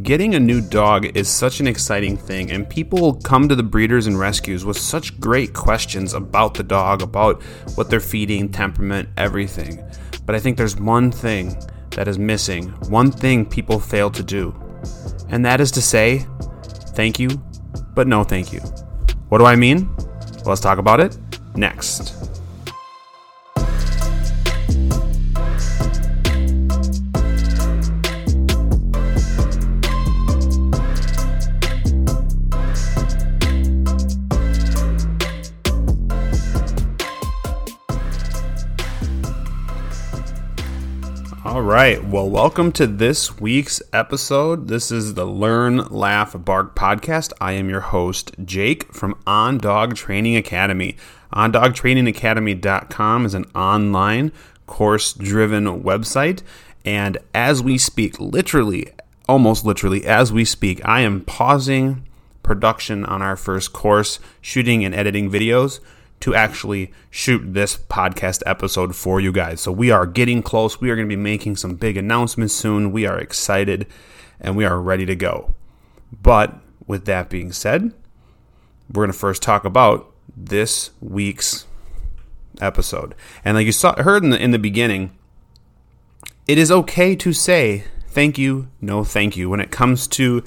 Getting a new dog is such an exciting thing, and people will come to the breeders and rescues with such great questions about the dog, about what they're feeding, temperament, everything. But I think there's one thing that is missing, one thing people fail to do, and that is to say, thank you, but no thank you. What do I mean? Well, let's talk about it next. All right. Well, welcome to this week's episode. This is the Learn, Laugh, Bark podcast. I am your host, Jake from On Dog Training Academy. OnDogTrainingAcademy.com is an online course driven website. And as we speak, literally, almost literally, as we speak, I am pausing production on our first course, shooting and editing videos to actually shoot this podcast episode for you guys. So we are getting close. We are going to be making some big announcements soon. We are excited and we are ready to go. But with that being said, we're going to first talk about this week's episode. And like you saw heard in the in the beginning, it is okay to say thank you, no thank you when it comes to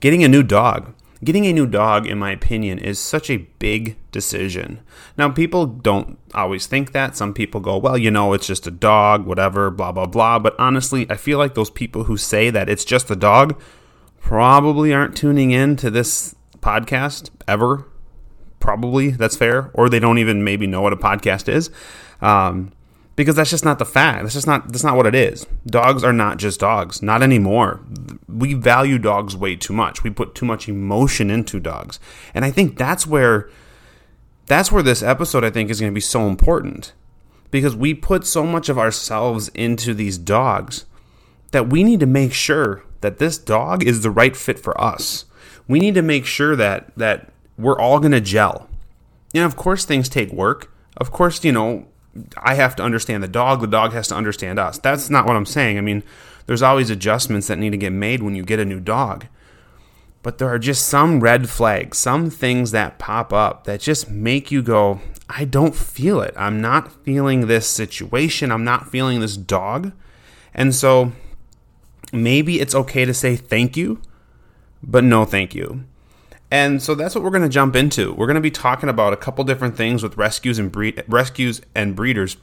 getting a new dog. Getting a new dog, in my opinion, is such a big decision. Now, people don't always think that. Some people go, well, you know, it's just a dog, whatever, blah, blah, blah. But honestly, I feel like those people who say that it's just a dog probably aren't tuning in to this podcast ever. Probably, that's fair. Or they don't even maybe know what a podcast is. Um, because that's just not the fact. That's just not that's not what it is. Dogs are not just dogs, not anymore. We value dogs way too much. We put too much emotion into dogs. And I think that's where that's where this episode I think is going to be so important. Because we put so much of ourselves into these dogs that we need to make sure that this dog is the right fit for us. We need to make sure that that we're all going to gel. And of course things take work. Of course, you know, I have to understand the dog, the dog has to understand us. That's not what I'm saying. I mean, there's always adjustments that need to get made when you get a new dog. But there are just some red flags, some things that pop up that just make you go, I don't feel it. I'm not feeling this situation. I'm not feeling this dog. And so maybe it's okay to say thank you, but no thank you. And so that's what we're going to jump into. We're going to be talking about a couple different things with rescues and breed rescues and breeders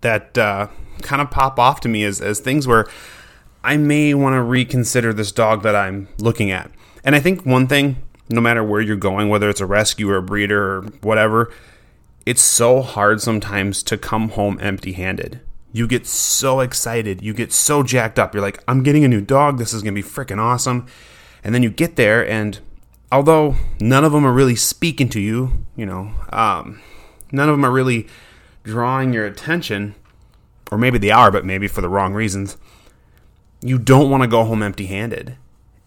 that uh, kind of pop off to me as, as things where I may want to reconsider this dog that I'm looking at. And I think one thing, no matter where you're going, whether it's a rescue or a breeder or whatever, it's so hard sometimes to come home empty handed. You get so excited, you get so jacked up. You're like, I'm getting a new dog. This is going to be freaking awesome. And then you get there and although none of them are really speaking to you, you know, um, none of them are really drawing your attention, or maybe they are, but maybe for the wrong reasons. You don't want to go home empty handed.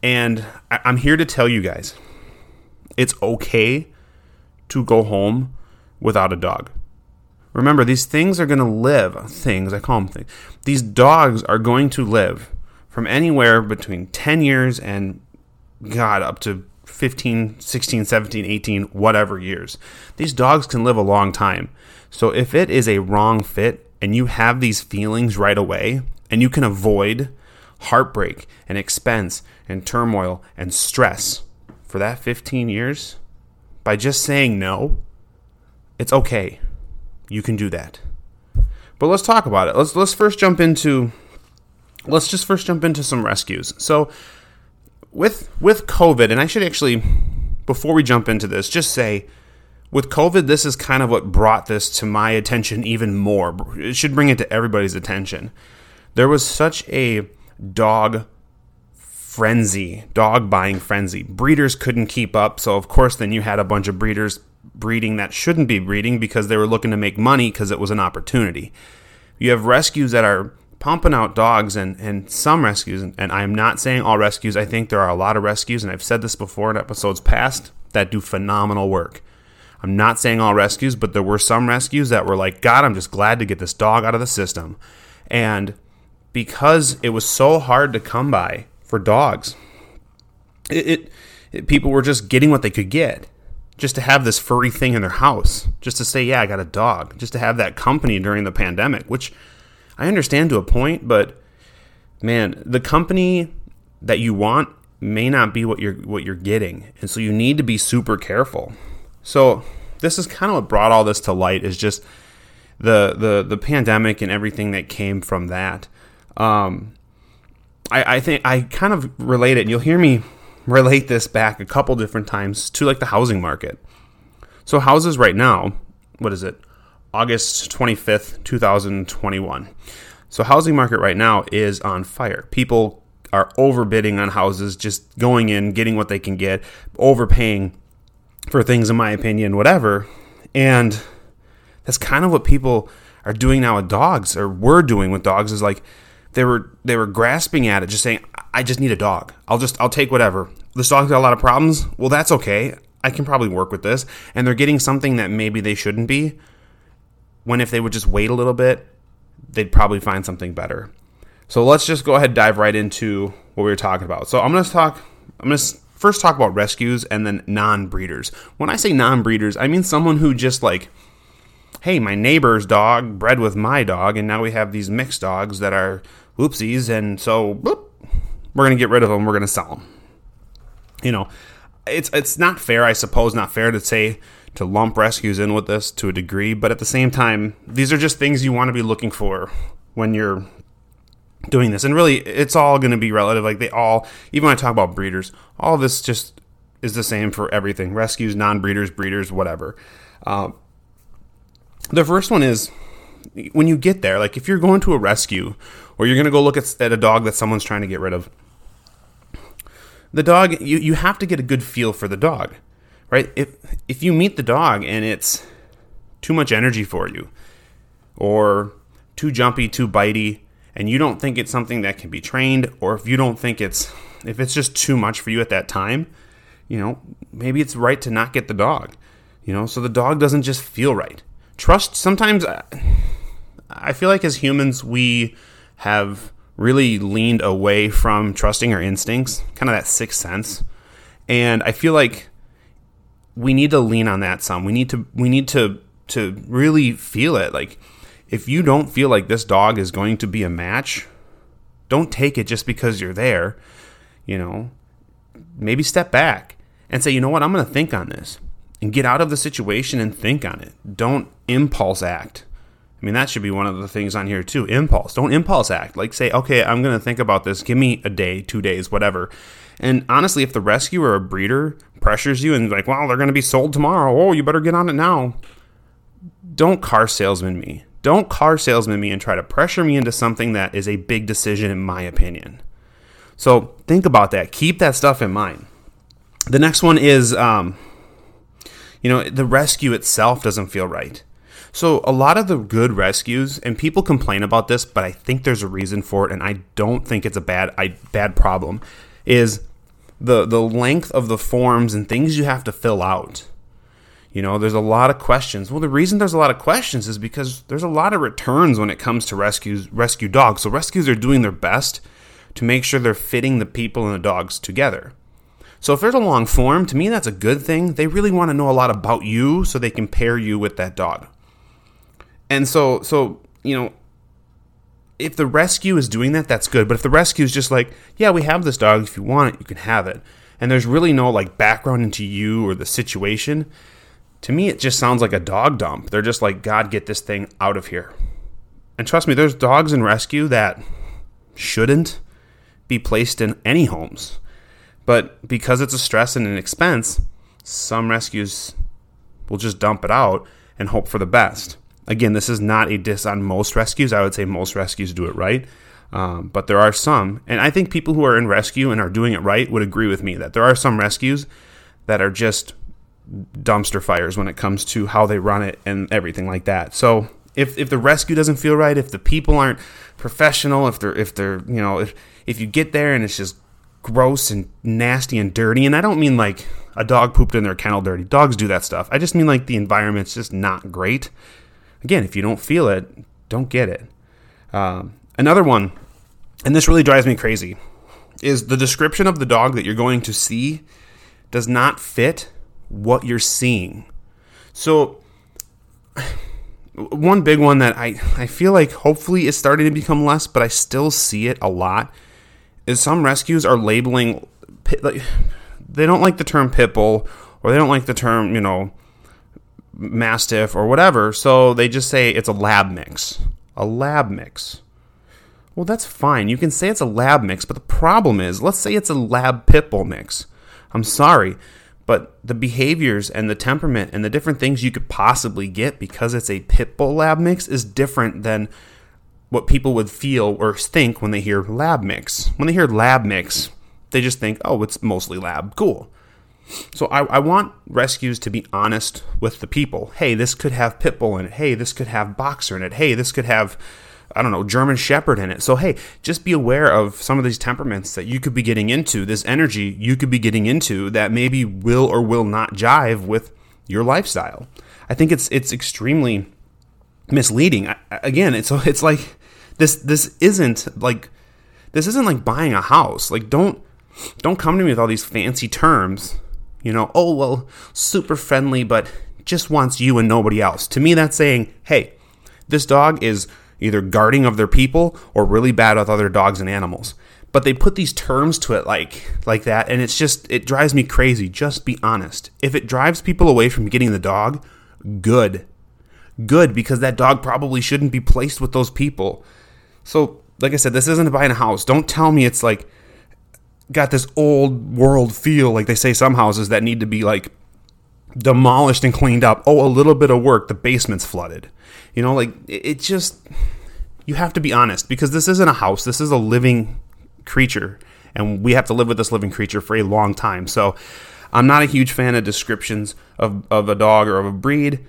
And I- I'm here to tell you guys it's okay to go home without a dog. Remember, these things are going to live. Things, I call them things. These dogs are going to live from anywhere between 10 years and, God, up to 15, 16, 17, 18, whatever years. These dogs can live a long time. So if it is a wrong fit and you have these feelings right away and you can avoid heartbreak and expense and turmoil and stress for that 15 years by just saying no, it's okay. You can do that. But let's talk about it. Let's let's first jump into let's just first jump into some rescues. So with with COVID, and I should actually, before we jump into this, just say, with COVID, this is kind of what brought this to my attention even more. It should bring it to everybody's attention. There was such a dog frenzy, dog buying frenzy. Breeders couldn't keep up, so of course, then you had a bunch of breeders breeding that shouldn't be breeding because they were looking to make money because it was an opportunity. You have rescues that are pumping out dogs and, and some rescues, and, and I'm not saying all rescues, I think there are a lot of rescues, and I've said this before in episodes past, that do phenomenal work. I'm not saying all rescues, but there were some rescues that were like, God, I'm just glad to get this dog out of the system. And because it was so hard to come by for dogs. It, it, it, people were just getting what they could get, just to have this furry thing in their house, just to say, yeah, I got a dog, just to have that company during the pandemic, which I understand to a point, but man, the company that you want may not be what you're what you're getting, and so you need to be super careful. So this is kind of what brought all this to light is just the the the pandemic and everything that came from that. Um, I, I think I kind of relate it, and you'll hear me relate this back a couple different times to like the housing market. So houses right now, what is it? August 25th, 2021. So housing market right now is on fire. People are overbidding on houses, just going in, getting what they can get, overpaying for things in my opinion, whatever. And that's kind of what people are doing now with dogs or were doing with dogs is like they were they were grasping at it just saying I just need a dog. I'll just I'll take whatever. This dog's got a lot of problems. Well, that's okay. I can probably work with this. And they're getting something that maybe they shouldn't be. When if they would just wait a little bit, they'd probably find something better. So let's just go ahead and dive right into what we were talking about. So I'm going to talk I'm going to first talk about rescues and then non-breeders. When I say non-breeders, I mean someone who just like hey, my neighbor's dog bred with my dog and now we have these mixed dogs that are whoopsies and so boop, we're going to get rid of them, we're going to sell them. You know, it's it's not fair, I suppose, not fair to say to lump rescues in with this to a degree, but at the same time, these are just things you want to be looking for when you're doing this. And really, it's all going to be relative. Like they all, even when I talk about breeders, all this just is the same for everything rescues, non breeders, breeders, whatever. Uh, the first one is when you get there, like if you're going to a rescue or you're going to go look at, at a dog that someone's trying to get rid of, the dog, you, you have to get a good feel for the dog right? If if you meet the dog and it's too much energy for you, or too jumpy, too bitey, and you don't think it's something that can be trained, or if you don't think it's if it's just too much for you at that time, you know, maybe it's right to not get the dog. You know, so the dog doesn't just feel right. Trust sometimes I feel like as humans we have really leaned away from trusting our instincts, kind of that sixth sense. And I feel like we need to lean on that some. We need to we need to to really feel it. Like if you don't feel like this dog is going to be a match, don't take it just because you're there. You know, maybe step back and say, you know what, I'm going to think on this and get out of the situation and think on it. Don't impulse act. I mean, that should be one of the things on here too. Impulse. Don't impulse act. Like say, okay, I'm going to think about this. Give me a day, two days, whatever. And honestly, if the rescue or a breeder pressures you and like, well, they're going to be sold tomorrow. Oh, you better get on it now. Don't car salesman me. Don't car salesman me and try to pressure me into something that is a big decision, in my opinion. So think about that. Keep that stuff in mind. The next one is, um, you know, the rescue itself doesn't feel right. So a lot of the good rescues, and people complain about this, but I think there's a reason for it, and I don't think it's a bad I, bad problem is the the length of the forms and things you have to fill out. You know, there's a lot of questions. Well, the reason there's a lot of questions is because there's a lot of returns when it comes to rescues rescue dogs. So rescues are doing their best to make sure they're fitting the people and the dogs together. So if there's a long form, to me that's a good thing. They really want to know a lot about you so they can pair you with that dog. And so so, you know, if the rescue is doing that, that's good. But if the rescue is just like, yeah, we have this dog. If you want it, you can have it. And there's really no like background into you or the situation. To me, it just sounds like a dog dump. They're just like, God, get this thing out of here. And trust me, there's dogs in rescue that shouldn't be placed in any homes. But because it's a stress and an expense, some rescues will just dump it out and hope for the best. Again, this is not a diss on most rescues. I would say most rescues do it right. Um, but there are some, and I think people who are in rescue and are doing it right would agree with me that there are some rescues that are just dumpster fires when it comes to how they run it and everything like that. So if, if the rescue doesn't feel right, if the people aren't professional, if they're if they're you know if if you get there and it's just gross and nasty and dirty, and I don't mean like a dog pooped in their kennel dirty. Dogs do that stuff. I just mean like the environment's just not great again, if you don't feel it, don't get it. Um, another one, and this really drives me crazy, is the description of the dog that you're going to see does not fit what you're seeing. So one big one that I, I feel like hopefully is starting to become less, but I still see it a lot, is some rescues are labeling like they don't like the term pit bull or they don't like the term, you know, mastiff or whatever, so they just say it's a lab mix. A lab mix. Well, that's fine. You can say it's a lab mix, but the problem is, let's say it's a lab pit bull mix. I'm sorry, but the behaviors and the temperament and the different things you could possibly get because it's a pit bull lab mix is different than what people would feel or think when they hear lab mix. When they hear lab mix, they just think, oh, it's mostly lab. Cool. So I, I, want rescues to be honest with the people. Hey, this could have pit bull in it. Hey, this could have boxer in it. Hey, this could have I don't know, German Shepherd in it. So, hey, just be aware of some of these temperaments that you could be getting into, this energy you could be getting into that maybe will or will not jive with your lifestyle. I think it's it's extremely misleading. I, again, it's it's like this this isn't like this isn't like buying a house. Like don't don't come to me with all these fancy terms. You know, oh well, super friendly but just wants you and nobody else. To me that's saying, "Hey, this dog is either guarding of their people or really bad with other dogs and animals. But they put these terms to it like like that and it's just it drives me crazy. Just be honest. If it drives people away from getting the dog, good. Good because that dog probably shouldn't be placed with those people. So, like I said, this isn't buying a house. Don't tell me it's like got this old world feel like they say some houses that need to be like demolished and cleaned up. Oh, a little bit of work, the basement's flooded. You know, like it just you have to be honest because this isn't a house. This is a living creature and we have to live with this living creature for a long time. So, I'm not a huge fan of descriptions of, of a dog or of a breed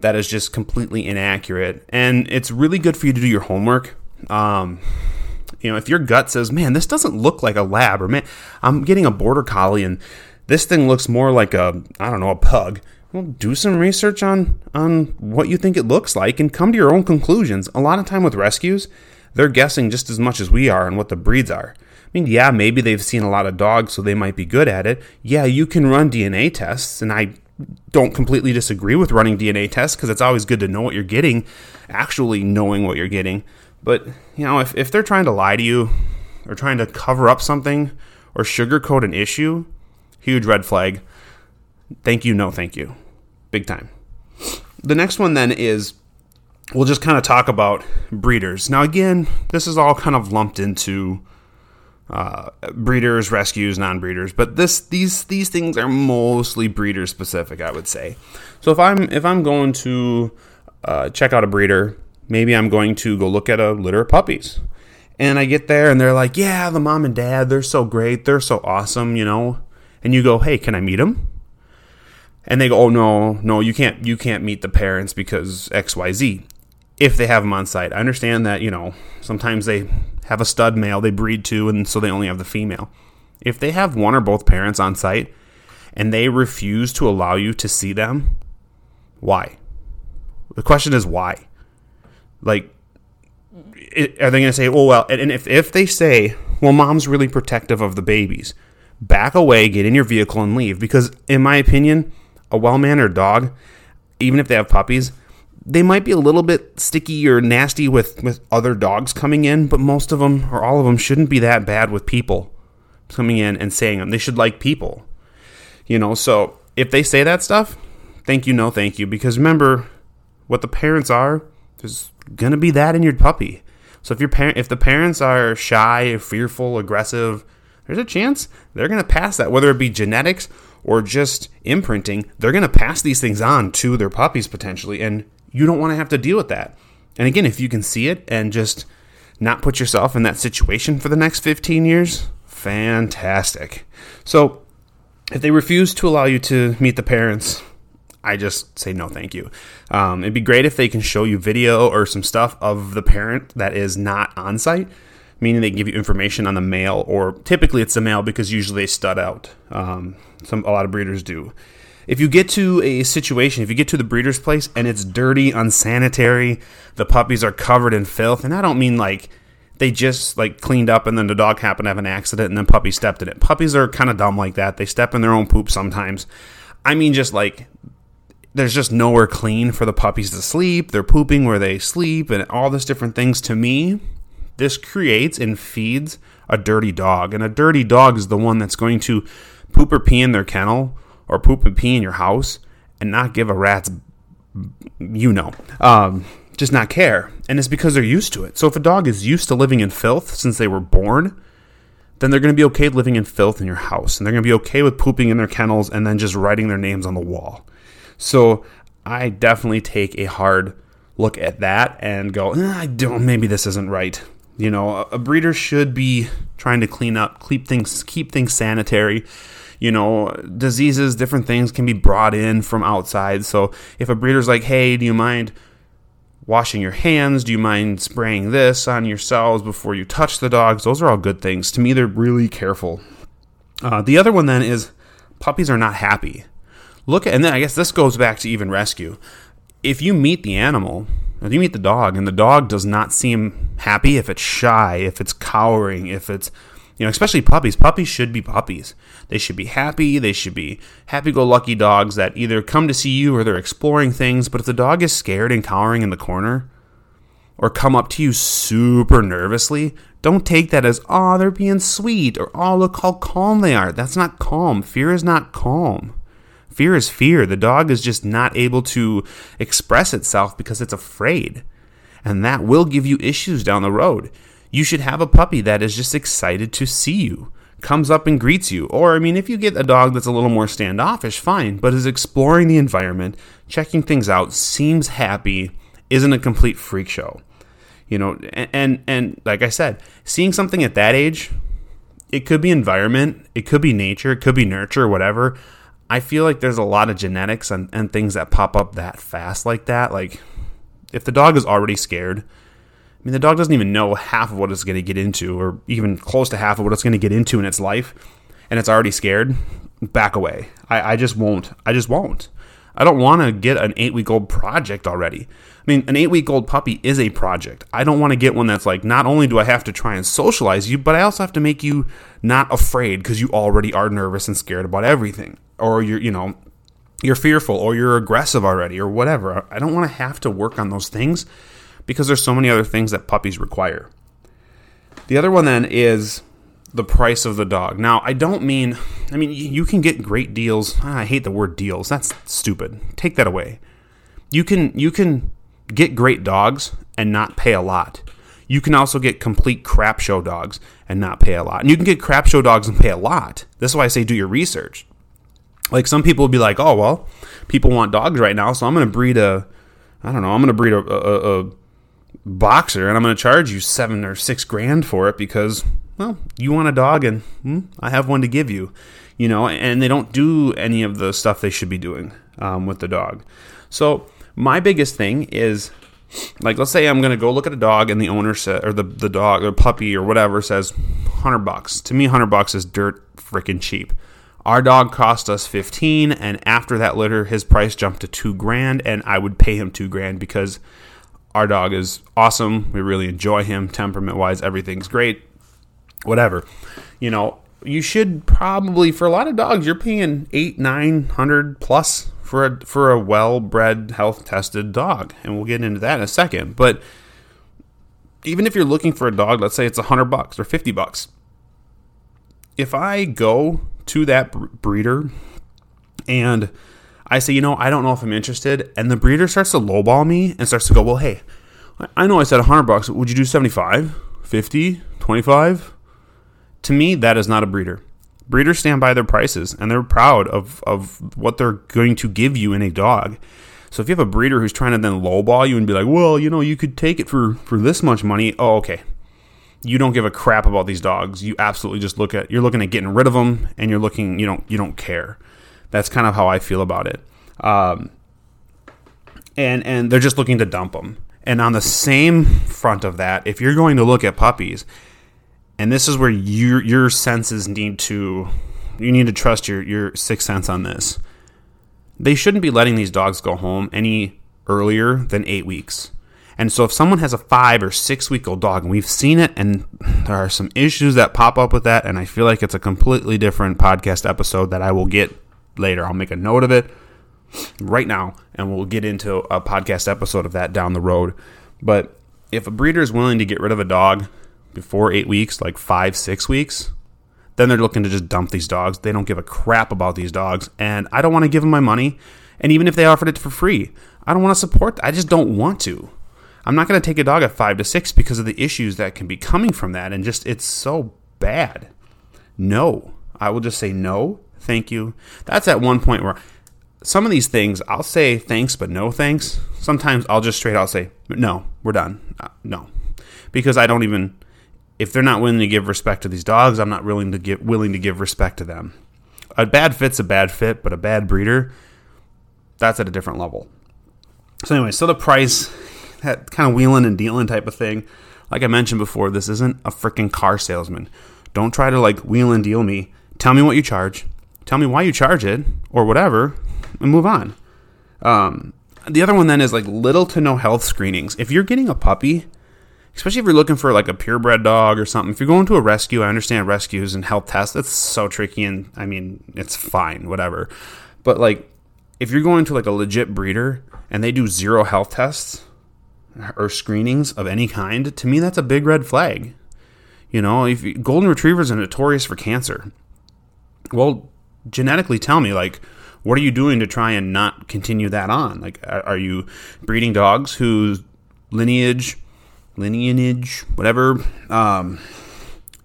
that is just completely inaccurate. And it's really good for you to do your homework. Um, you know, if your gut says, man, this doesn't look like a lab, or man, I'm getting a border collie and this thing looks more like a, I don't know, a pug well, do some research on on what you think it looks like and come to your own conclusions. A lot of time with rescues, they're guessing just as much as we are on what the breeds are. I mean, yeah, maybe they've seen a lot of dogs, so they might be good at it. Yeah, you can run DNA tests, and I don't completely disagree with running DNA tests because it's always good to know what you're getting, actually knowing what you're getting. But, you know, if, if they're trying to lie to you or trying to cover up something or sugarcoat an issue, huge red flag. Thank you, no thank you. Big time. The next one then is we'll just kind of talk about breeders. Now, again, this is all kind of lumped into uh, breeders, rescues, non-breeders, but this these these things are mostly breeder specific, I would say. So if I'm if I'm going to uh, check out a breeder, maybe I'm going to go look at a litter of puppies, and I get there and they're like, "Yeah, the mom and dad, they're so great, they're so awesome," you know, and you go, "Hey, can I meet them?" and they go, "Oh no, no, you can't, you can't meet the parents because XYZ If they have them on site, I understand that you know sometimes they have a stud male they breed to, and so they only have the female. If they have one or both parents on site and they refuse to allow you to see them, why? The question is why. Like, are they going to say, "Oh well"? And if if they say, "Well, mom's really protective of the babies," back away, get in your vehicle, and leave. Because in my opinion a well mannered dog, even if they have puppies, they might be a little bit sticky or nasty with, with other dogs coming in, but most of them or all of them shouldn't be that bad with people coming in and saying them. They should like people. You know, so if they say that stuff, thank you, no thank you. Because remember, what the parents are, there's gonna be that in your puppy. So if your parent if the parents are shy, fearful, aggressive, there's a chance they're gonna pass that, whether it be genetics or just imprinting, they're to pass these things on to their puppies potentially, and you don't want to have to deal with that. And again, if you can see it and just not put yourself in that situation for the next 15 years, fantastic. So, if they refuse to allow you to meet the parents, I just say no, thank you. Um, it'd be great if they can show you video or some stuff of the parent that is not on site meaning they give you information on the male, or typically it's the male because usually they stud out. Um, some a lot of breeders do. If you get to a situation, if you get to the breeder's place and it's dirty, unsanitary, the puppies are covered in filth, and I don't mean like they just like cleaned up and then the dog happened to have an accident and then puppy stepped in it. Puppies are kind of dumb like that. They step in their own poop sometimes. I mean, just like there's just nowhere clean for the puppies to sleep. They're pooping where they sleep and all this different things. To me, this creates and feeds a dirty dog. And a dirty dog is the one that's going to poop or pee in their kennel or poop and pee in your house and not give a rat's, you know. Um, just not care. And it's because they're used to it. So if a dog is used to living in filth since they were born, then they're going to be okay living in filth in your house. And they're going to be okay with pooping in their kennels and then just writing their names on the wall. So I definitely take a hard look at that and go, eh, I don't, maybe this isn't right. You know, a breeder should be trying to clean up, keep things, keep things sanitary. You know, diseases, different things can be brought in from outside. So if a breeder's like, hey, do you mind washing your hands? Do you mind spraying this on yourselves before you touch the dogs? Those are all good things. To me, they're really careful. Uh, the other one then is puppies are not happy. Look at, and then I guess this goes back to even rescue. If you meet the animal, if you meet the dog, and the dog does not seem happy, if it's shy, if it's cowering, if it's you know, especially puppies. Puppies should be puppies. They should be happy. They should be happy go lucky dogs that either come to see you or they're exploring things. But if the dog is scared and cowering in the corner or come up to you super nervously, don't take that as, oh, they're being sweet or, oh, look how calm they are. That's not calm. Fear is not calm. Fear is fear. The dog is just not able to express itself because it's afraid. And that will give you issues down the road you should have a puppy that is just excited to see you, comes up and greets you. Or, I mean, if you get a dog that's a little more standoffish, fine, but is exploring the environment, checking things out, seems happy, isn't a complete freak show. You know, and, and, and like I said, seeing something at that age, it could be environment, it could be nature, it could be nurture, whatever. I feel like there's a lot of genetics and, and things that pop up that fast like that. Like, if the dog is already scared, I mean, the dog doesn't even know half of what it's going to get into, or even close to half of what it's going to get into in its life, and it's already scared. Back away. I, I just won't. I just won't. I don't want to get an eight week old project already. I mean, an eight week old puppy is a project. I don't want to get one that's like, not only do I have to try and socialize you, but I also have to make you not afraid because you already are nervous and scared about everything. Or you're, you know, you're fearful or you're aggressive already or whatever. I don't want to have to work on those things because there's so many other things that puppies require. The other one then is the price of the dog. Now, I don't mean, I mean, you can get great deals. Ah, I hate the word deals. That's stupid. Take that away. You can you can get great dogs and not pay a lot. You can also get complete crap show dogs and not pay a lot. And you can get crap show dogs and pay a lot. This is why I say do your research. Like some people would be like, "Oh, well, people want dogs right now, so I'm going to breed a I don't know, I'm going to breed a, a, a boxer and I'm going to charge you seven or six grand for it because, well, you want a dog and hmm, I have one to give you, you know, and they don't do any of the stuff they should be doing um, with the dog. So, my biggest thing is like, let's say I'm going to go look at a dog and the owner said, or the, the dog or puppy or whatever says 100 bucks. To me, 100 bucks is dirt freaking cheap. Our dog cost us 15 and after that litter his price jumped to 2 grand and I would pay him 2 grand because our dog is awesome. We really enjoy him. Temperament wise, everything's great. Whatever. You know, you should probably for a lot of dogs, you're paying eight, nine hundred plus for a for a well bred, health tested dog. And we'll get into that in a second. But even if you're looking for a dog, let's say it's a hundred bucks or fifty bucks. If I go to that breeder and I say, you know, I don't know if I'm interested, and the breeder starts to lowball me and starts to go, well, hey, I know I said 100 bucks. Would you do 75, 50, 25? To me, that is not a breeder. Breeders stand by their prices and they're proud of, of what they're going to give you in a dog. So if you have a breeder who's trying to then lowball you and be like, well, you know, you could take it for, for this much money. Oh, okay. You don't give a crap about these dogs. You absolutely just look at, you're looking at getting rid of them and you're looking, you don't, you don't care. That's kind of how I feel about it. Um, and and they're just looking to dump them. And on the same front of that, if you're going to look at puppies, and this is where your your senses need to you need to trust your your sixth sense on this. They shouldn't be letting these dogs go home any earlier than eight weeks. And so if someone has a five or six week old dog, and we've seen it, and there are some issues that pop up with that, and I feel like it's a completely different podcast episode that I will get later. I'll make a note of it right now, and we'll get into a podcast episode of that down the road. But if a breeder is willing to get rid of a dog before eight weeks, like five, six weeks, then they're looking to just dump these dogs. They don't give a crap about these dogs, and I don't want to give them my money. And even if they offered it for free, I don't want to support. I just don't want to. I'm not going to take a dog at five to six because of the issues that can be coming from that, and just it's so bad. No, I will just say no, thank you. That's at one point where some of these things I'll say thanks, but no thanks. Sometimes I'll just straight out say no, we're done. Uh, no, because I don't even if they're not willing to give respect to these dogs, I'm not willing to give willing to give respect to them. A bad fit's a bad fit, but a bad breeder, that's at a different level. So anyway, so the price, kind of wheeling and dealing type of thing. Like I mentioned before, this isn't a freaking car salesman. Don't try to like wheel and deal me. Tell me what you charge. Tell me why you charge it or whatever, and move on. Um, the other one then is like little to no health screenings. If you're getting a puppy, especially if you're looking for like a purebred dog or something. If you're going to a rescue, I understand rescues and health tests. That's so tricky, and I mean, it's fine, whatever. But like, if you're going to like a legit breeder and they do zero health tests or screenings of any kind, to me, that's a big red flag. You know, if golden retrievers are notorious for cancer, well, genetically tell me like what are you doing to try and not continue that on? Like, are you breeding dogs whose lineage lineage, whatever, um,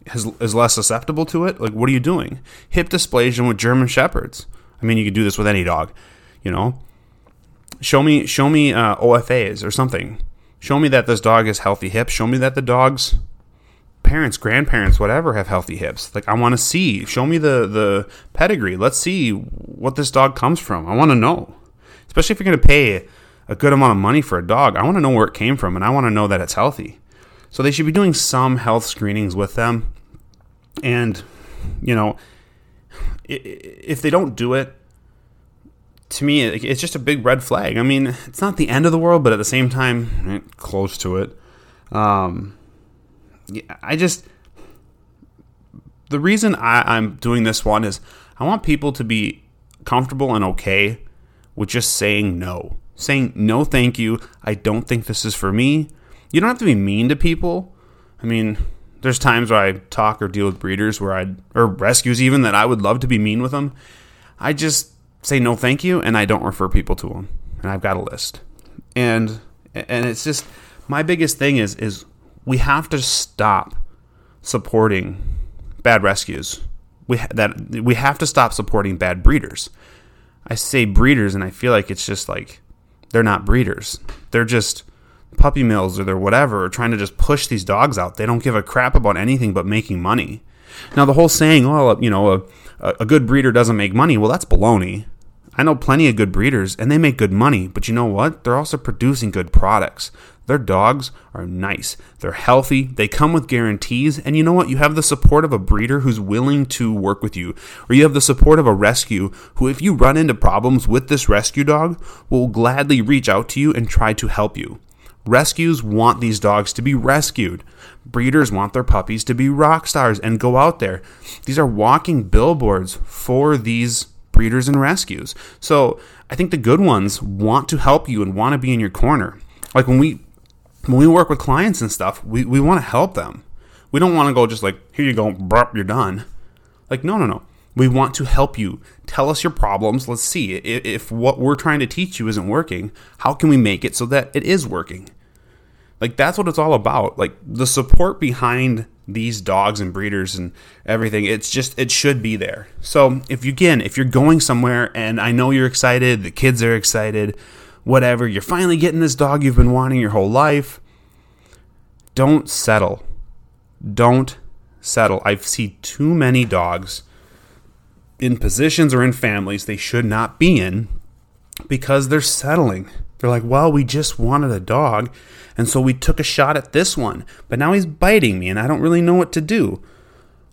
has, is less susceptible to it? Like, what are you doing? Hip dysplasia with German shepherds. I mean, you could do this with any dog, you know. Show me, show me uh, OFAs or something. Show me that this dog has healthy hips. Show me that the dog's parents, grandparents, whatever, have healthy hips. Like, I want to see. Show me the the pedigree. Let's see what this dog comes from. I want to know, especially if you're going to pay a good amount of money for a dog, I want to know where it came from and I want to know that it's healthy. So they should be doing some health screenings with them. And, you know, if they don't do it, to me, it's just a big red flag. I mean, it's not the end of the world, but at the same time, eh, close to it. Um, I just, the reason I, I'm doing this one is I want people to be comfortable and okay with just saying no saying, no, thank you. I don't think this is for me. You don't have to be mean to people. I mean, there's times where I talk or deal with breeders where I'd, or rescues even, that I would love to be mean with them. I just say no, thank you, and I don't refer people to them. And I've got a list. And, and it's just, my biggest thing is, is we have to stop supporting bad rescues. We, that, we have to stop supporting bad breeders. I say breeders, and I feel like it's just like they're not breeders. They're just puppy mills or they're whatever, or trying to just push these dogs out. They don't give a crap about anything but making money. Now, the whole saying, well, you know, a, a good breeder doesn't make money, well, that's baloney. I know plenty of good breeders and they make good money, but you know what? They're also producing good products. Their dogs are nice. They're healthy. They come with guarantees. And you know what? You have the support of a breeder who's willing to work with you. Or you have the support of a rescue who, if you run into problems with this rescue dog, will gladly reach out to you and try to help you. Rescues want these dogs to be rescued. Breeders want their puppies to be rock stars and go out there. These are walking billboards for these breeders and rescues. So I think the good ones want to help you and want to be in your corner. Like when we when we work with clients and stuff, we, we want to help them. We don't want to go just like, here you go, burp, you're done. Like, no, no, no. We want to help you. Tell us your problems. Let's see. If, if what we're trying to teach you isn't working, how can we make it so that it is working? Like, that's what it's all about. Like, the support behind these dogs and breeders and everything, it's just, it should be there. So, if you, again, if you're going somewhere and I know you're excited, the kids are excited, whatever. You're finally getting this dog you've been wanting your whole life. Don't settle. Don't settle. I see too many dogs in positions or in families they should not be in because they're settling. They're like, well, we just wanted a dog, and so we took a shot at this one, but now he's biting me and I don't really know what to do.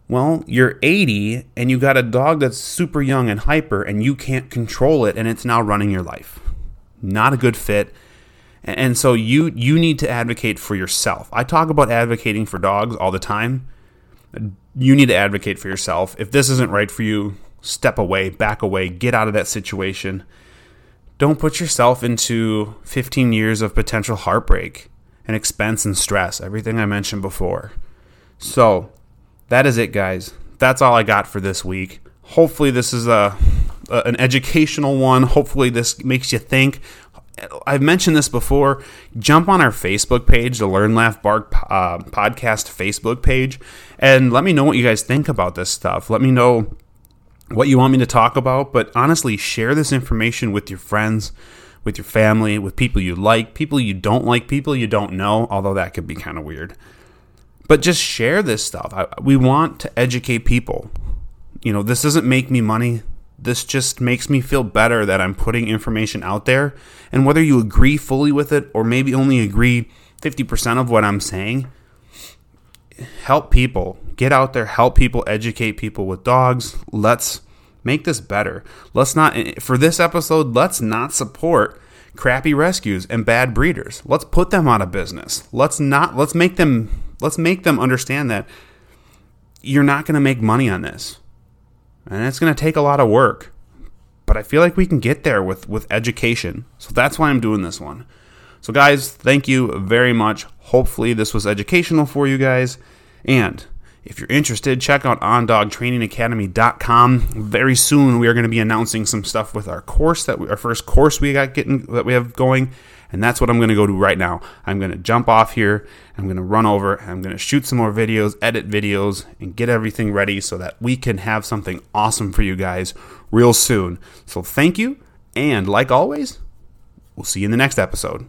Well, you're 80 and you got a dog that's super young and hyper, and you can't control it, and it's now running your life not a good fit. And so you you need to advocate for yourself. I talk about advocating for dogs all the time. You need to advocate for yourself. If this isn't right for you, step away, back away, get out of that situation. Don't put yourself into 15 years of potential heartbreak and expense and stress, everything I mentioned before. So, that is it, guys. That's all I got for this week. Hopefully, this is a, a an educational one. Hopefully, this makes you think. I've mentioned this before. Jump on our Facebook page, the Learn Laugh Bark uh, podcast Facebook page, and let me know what you guys think about this stuff. Let me know what you want me to talk about, but honestly, share this information with your friends, with your family, with people you like, people you don't like, people you don't know, although that could be kind of weird. But just share this stuff. I, we want to educate people. You know, this doesn't make me money. This just makes me feel better that I'm putting information out there. And whether you agree fully with it or maybe only agree 50% of what I'm saying, help people. Get out there, help people, educate people with dogs. Let's make this better. Let's not, for this episode, let's not support crappy rescues and bad breeders. Let's put them out of business. Let's not, let's make them, let's make them understand that you're not going to make money on this. And it's going to take a lot of work. But I feel like we can get there with, with education. So that's why I'm doing this one. So, guys, thank you very much. Hopefully, this was educational for you guys. And if you're interested, check out ondogtrainingacademy.com. Very soon, we are going to be announcing some stuff with our course that we, our first course we got getting that we have going, and that's what I'm going to go do right now. I'm going to jump off here. I'm going to run over. I'm going to shoot some more videos, edit videos, and get everything ready so that we can have something awesome for you guys real soon. So thank you, and like always, we'll see you in the next episode.